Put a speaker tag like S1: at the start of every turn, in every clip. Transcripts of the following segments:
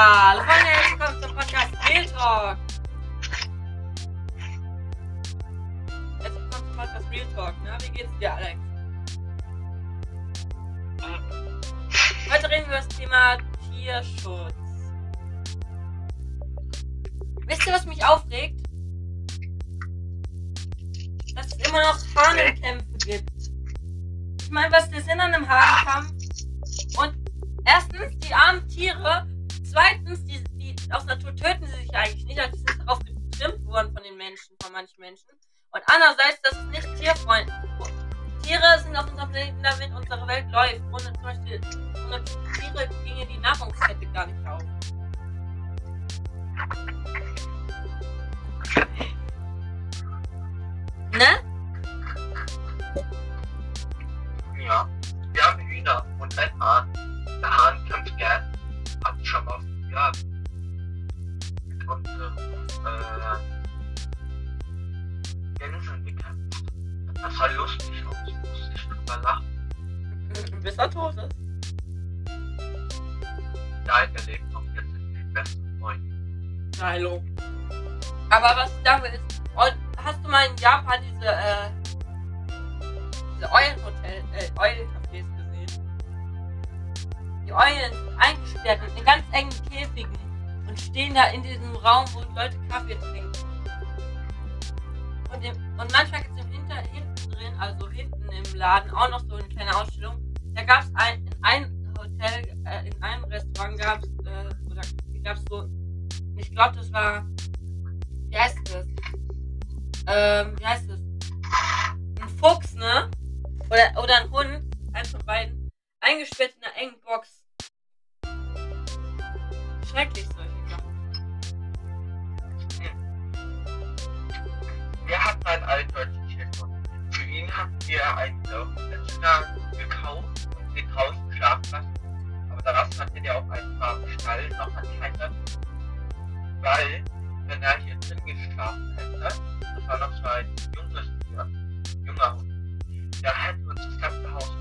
S1: Hallo Freunde, willkommen zum Podcast Real Talk. Herzlich willkommen zum Podcast Real Talk. Na, wie geht's dir, Alex? Heute reden wir über das Thema Tierschutz. Wisst ihr, was mich aufregt? Dass es immer noch Hahnenkämpfe gibt. Ich meine, was ist der Sinn an einem Hahnenkampf? Und erstens, die armen Tiere Zweitens, die, die aus Natur töten sie sich eigentlich nicht, also sie sind darauf getrimmt worden von den Menschen, von manchen Menschen. Und andererseits, das ist nicht tierfreundlich. Tiere sind auf unserem Planeten, damit unsere Welt läuft. Ohne zum Beispiel ohne Tiere ginge die Nahrungskette gar nicht auf. Ne?
S2: Ja, wir haben Hühner und ein Hahn. Der Hahn kämpft gern. Schon mal ja, und äh, Gänsen gekämpft. Das sah lustig aus. Ich musste nicht drüber lachen.
S1: Bis er tot ist.
S2: Ja, der lebt noch jetzt in den besten Freunden.
S1: Hallo. Aber was ich sagen will ist, hast du mal in Japan diese, äh, diese Eulenhotel, äh, Eulencafés? Die Eulen eingesperrt in ganz engen Käfigen und stehen da in diesem Raum, wo Leute Kaffee trinken. Und, im, und manchmal gibt es hinten drin, also hinten im Laden, auch noch so eine kleine Ausstellung. Da gab es ein, in einem Hotel, äh, in einem Restaurant gab es, äh, oder gab es so, ich glaube, das war, wie heißt das? Ähm, wie heißt das? Ein Fuchs, ne? Oder, oder ein Hund, eins von beiden, eingesperrt in einer engen Box schrecklich, solche Sachen.
S2: Wir hatten einen altdeutschen Tierschutz. Für ihn haben wir einen Metzger gekauft und den draußen schlafen lassen. Aber daraus hatte der auch einen warmen Stall, noch an keiner. Weil, wenn er hier drin geschlafen hätte, das war noch so ein junges Tier, junger Hund, der hätte uns das ganze Haus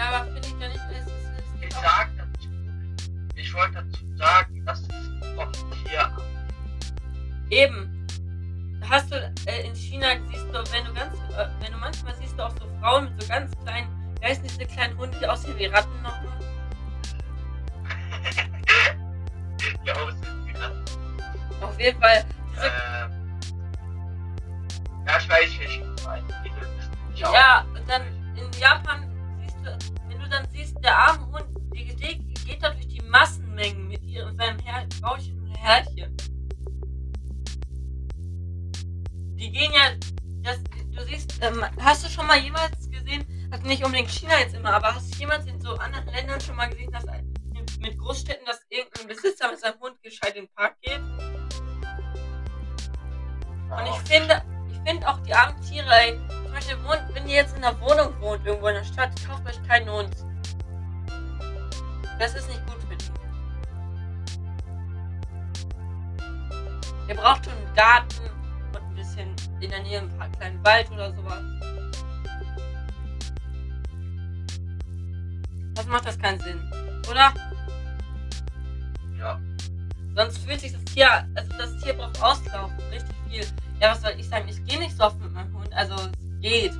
S1: Ja, aber finde ich ja nicht, es ist. Es
S2: ich sag dazu, ich wollte dazu sagen, dass es vom Tier ab.
S1: Eben. Hast du äh, in China siehst du, wenn du ganz, äh, wenn du manchmal siehst du auch so Frauen mit so ganz kleinen, wie heißen diese kleinen Hunde, die aussehen wie Ratten nochmal?
S2: ja, aussehen wie Ratten.
S1: Auf jeden Fall. Diese,
S2: äh, ja, ich weiß nicht,
S1: Ja, und dann in Japan der arme Hund, die geht, geht da durch die Massenmengen mit ihr und seinem Her Frauchen und Herrchen. Die gehen ja, das, du siehst, ähm, hast du schon mal jemals gesehen, also nicht unbedingt China jetzt immer, aber hast du jemals in so anderen Ländern schon mal gesehen, dass mit Großstädten, dass irgendein Besitzer mit seinem Hund gescheit in den Park geht? Und ich finde, ich finde auch die armen Tiere, ey, zum Beispiel, wenn ihr jetzt in einer Wohnung wohnt, irgendwo in der Stadt, kauft euch keinen Hund. Das ist nicht gut für die. Ihr braucht schon einen Garten und ein bisschen in der Nähe einen kleinen Wald oder sowas. Das macht das keinen Sinn, oder?
S2: Ja.
S1: Sonst fühlt sich das Tier, also das Tier braucht Auslauf, richtig viel. Ja, was soll ich sagen? Ich gehe nicht so oft mit meinem Hund, also geht.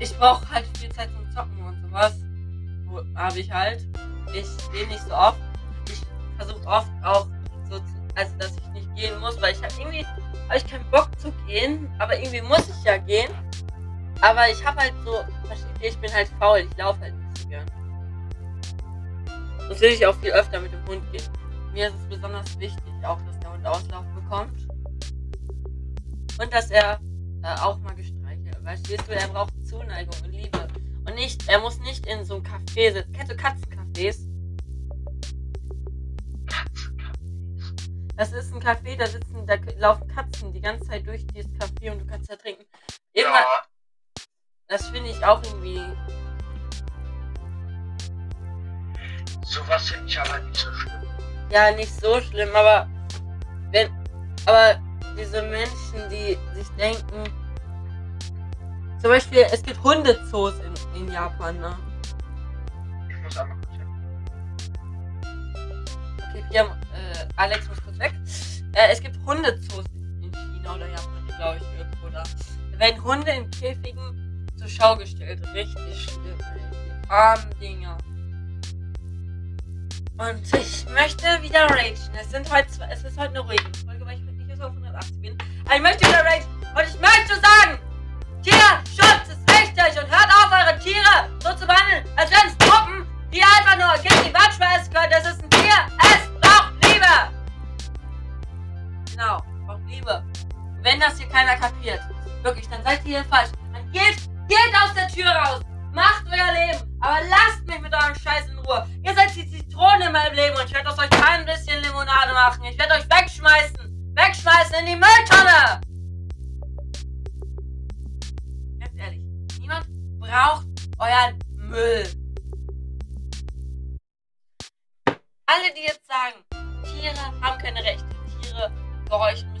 S1: Ich brauche halt viel Zeit zum Zocken und sowas. Habe ich halt. Ich gehe nicht so oft. Ich versuche oft auch so, zu, also dass ich nicht gehen muss, weil ich habe irgendwie habe ich keinen Bock zu gehen, aber irgendwie muss ich ja gehen. Aber ich habe halt so, ich bin halt faul, ich laufe halt nicht so gern. Sonst will ich auch viel öfter mit dem Hund gehen. Mir ist es besonders wichtig, auch dass der Hund Auslauf bekommt. Und dass er äh, auch mal gestreichelt Verstehst du, er braucht Zuneigung und Liebe. Und nicht, er muss nicht in so einem Café sitzen. Kennst du Katzencafés? Das ist ein Café, da sitzen, da laufen Katzen die ganze Zeit durch dieses Café und du kannst da trinken. Irgendwann, ja. Das finde ich auch irgendwie.
S2: Sowas finde ich aber nicht so schlimm.
S1: Ja, nicht so schlimm, aber wenn. Aber diese Menschen, die sich denken, zum Beispiel, es gibt Hundezoos in, in Japan, ne?
S2: muss einmal.
S1: Okay, wir haben, äh, Alex muss kurz weg. Äh, es gibt Hundezoos in in China oder Japan, glaube ich, irgendwo da. Da werden Hunde in Käfigen zur Schau gestellt. Richtig schlimm. Die armen Dinger. Und ich möchte wieder ragen. Es, sind heute, es ist heute eine ruhige Folge, weil ich nicht so auf 180 bin. Aber ich möchte Wenn das hier keiner kapiert, wirklich, dann seid ihr hier falsch. Dann geht, geht aus der Tür raus. Macht euer Leben, aber lasst mich mit eurem Scheiß in Ruhe. Ihr seid die Zitrone in meinem Leben und ich werde aus euch kein bisschen Limonade machen. Ich werde euch wegschmeißen. Wegschmeißen in die Mülltonne. Ganz ehrlich, niemand braucht euren Müll. Alle, die jetzt sagen, Tiere haben keine Rechte, Tiere gehorchen,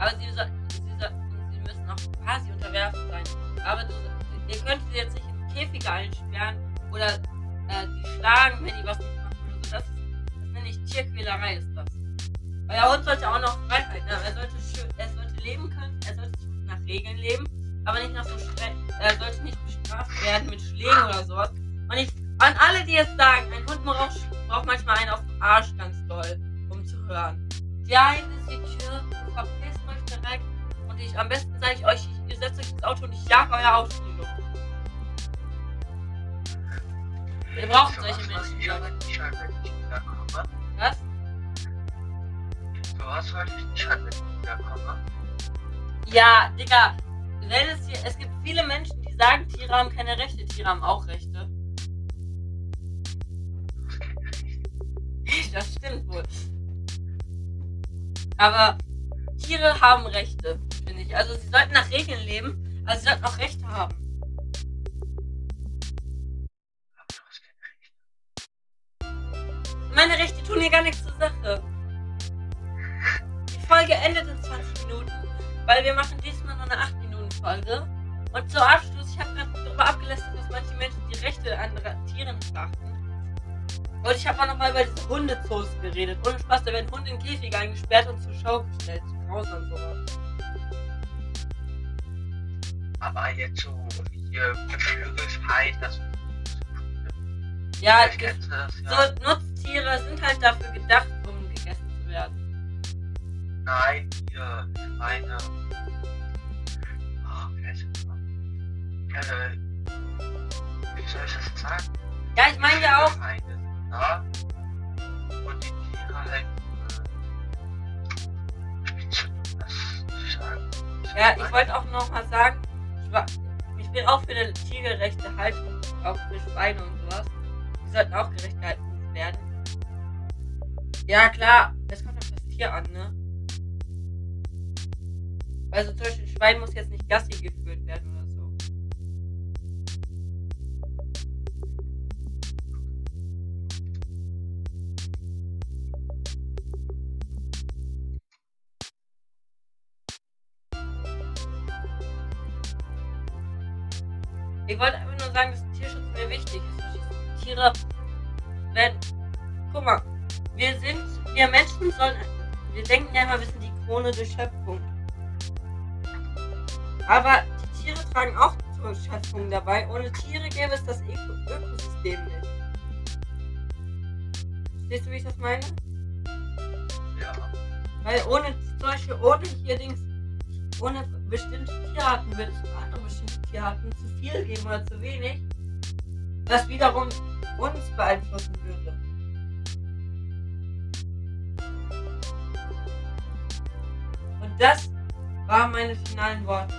S1: Aber sie, sollten, sie, sie müssen auch quasi unterwerfen sein. Aber du, ihr könnt sie jetzt nicht in Käfige einsperren oder äh, die schlagen, wenn die was nicht machen oder so. Das, das nenne ich Tierquälerei, ist das. Euer Hund sollte auch noch Freiheit haben. Er sollte, schön, er sollte leben können, er sollte nach Regeln leben, aber nicht nach so streng. Er sollte nicht bestraft werden mit Schlägen oder sowas. Und ich, an alle, die jetzt sagen, ein Hund braucht, braucht manchmal einen auf dem Arsch ganz doll, um zu hören. Hinten ist die Tür, verpisst direkt. Und ich, am besten sage ich euch, ich, ihr setzt euch ins Auto und ich jag euer Auto braucht
S2: So
S1: solche Menschen. Was?
S2: Was wollte ich nicht wiederkomme.
S1: Ja, Digga, wenn es hier, es gibt viele Menschen, die sagen, Tiere haben keine Rechte, Tiere haben auch Rechte. Das stimmt wohl. Aber Tiere haben Rechte, finde ich. Also sie sollten nach Regeln leben, aber sie sollten auch Rechte haben. Meine Rechte tun hier gar nichts zur Sache. Die Folge endet in 20 Minuten, weil wir machen diesmal nur eine 8-Minuten-Folge. Und zum Abschluss, ich habe gerade darüber abgelästert, dass manche Menschen die Rechte anderer Tiere beachten. Und ich habe auch nochmal über diese Hundezoos geredet. Ohne Spaß, da werden Hunde in Käfige eingesperrt und zur Schau gestellt. Zu grausam sowas.
S2: Aber jetzt so hier Geflügelheit, das
S1: Ja,
S2: ich das
S1: so
S2: ja.
S1: Nutztiere sind halt dafür gedacht, um gegessen zu werden.
S2: Nein, hier Schweine. Oh, mal? Äh, wie soll ich das sagen?
S1: Ja, ich meine ja auch, Ja, ich wollte auch noch mal sagen, ich, bin auch für eine tiergerechte Haltung, auch für Schweine und sowas. Die sollten auch gerecht gehalten werden. Ja, klar, es kommt auf das Tier an, ne? Also zum Beispiel ein Schwein muss jetzt nicht Gassi geführt werden oder Ich wollte einfach nur sagen, dass Tierschutz mir wichtig ist. Tiere werden. Guck mal, wir sind, wir Menschen sollen. Wir denken ja immer, wir sind die Krone der Schöpfung. Aber die Tiere tragen auch zur Schöpfung dabei. Ohne Tiere gäbe es das Öko Ökosystem nicht. Verstehst du, wie ich das meine?
S2: Ja.
S1: Weil ohne Beispiel ohne hier Dings, ohne bestimmte Tierarten würde es für andere bestimmte Tierarten zu viel geben oder zu wenig, was wiederum uns beeinflussen würde. Und das waren meine finalen Worte.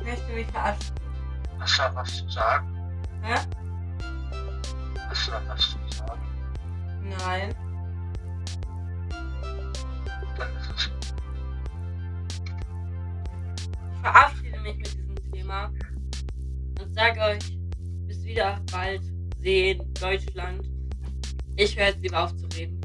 S1: Ich möchte mich verabschieden.
S2: Hast du was zu sagen?
S1: Hä?
S2: Hast du was zu sagen?
S1: Nein. Sage euch, bis wieder bald sehen, Deutschland. Ich höre jetzt lieber auf zu reden.